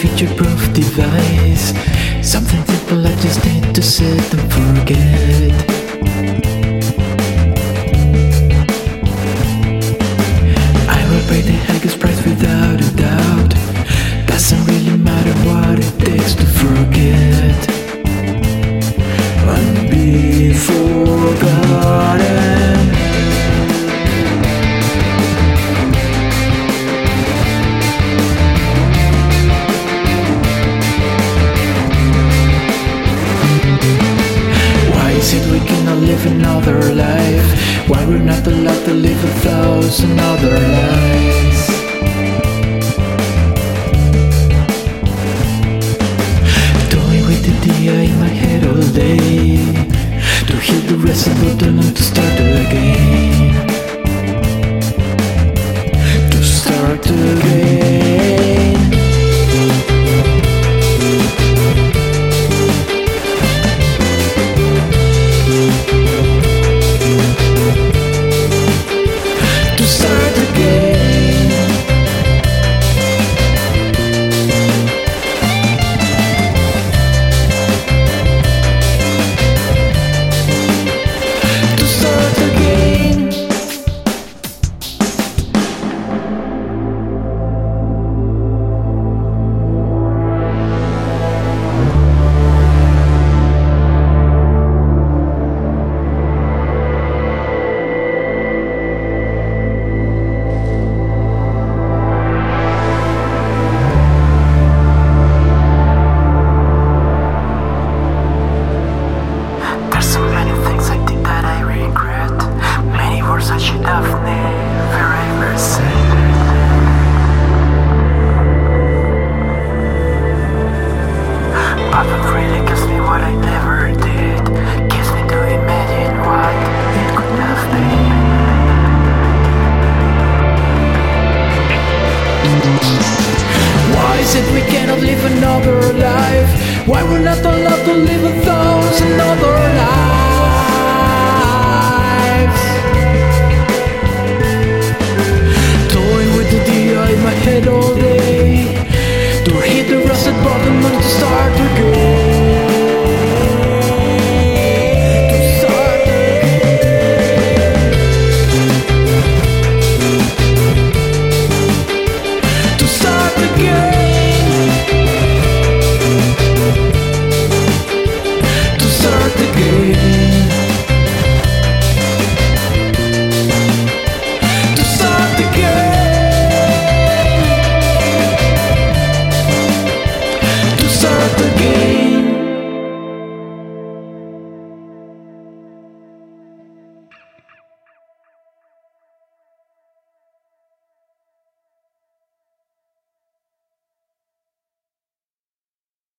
future-proof device Something simple I just need to sit and forget. I will pay the highest price without a doubt. Doesn't really matter what it takes to forget. And be It we cannot live another life? Why we're not allowed to live a thousand other lives? Toying with the idea in my head all day To hit the reset button and Why we cannot live another life? Why we're not allowed to live a thousand other lives?